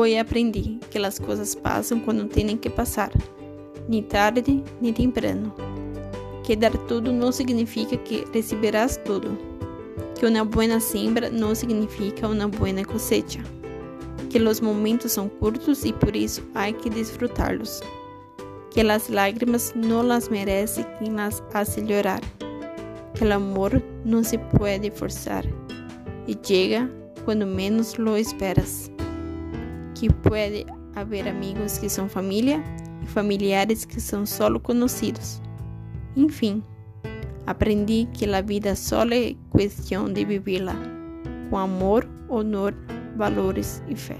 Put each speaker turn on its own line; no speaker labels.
Hoy aprendí que las cosas pasan cuando tienen que pasar, ni tarde ni temprano. Que dar tudo não significa que receberás tudo. Que uma boa siembra não significa uma boa cosecha. Que os momentos são curtos e por isso há que desfrutá-los. Que as lágrimas não las merece quem las hace llorar. Que o amor não se pode forçar e chega quando menos lo esperas. Que pode haver amigos que são família e familiares que são solo conhecidos. Enfim, aprendi que a vida só é questão de vivê-la com amor, honor, valores e fé.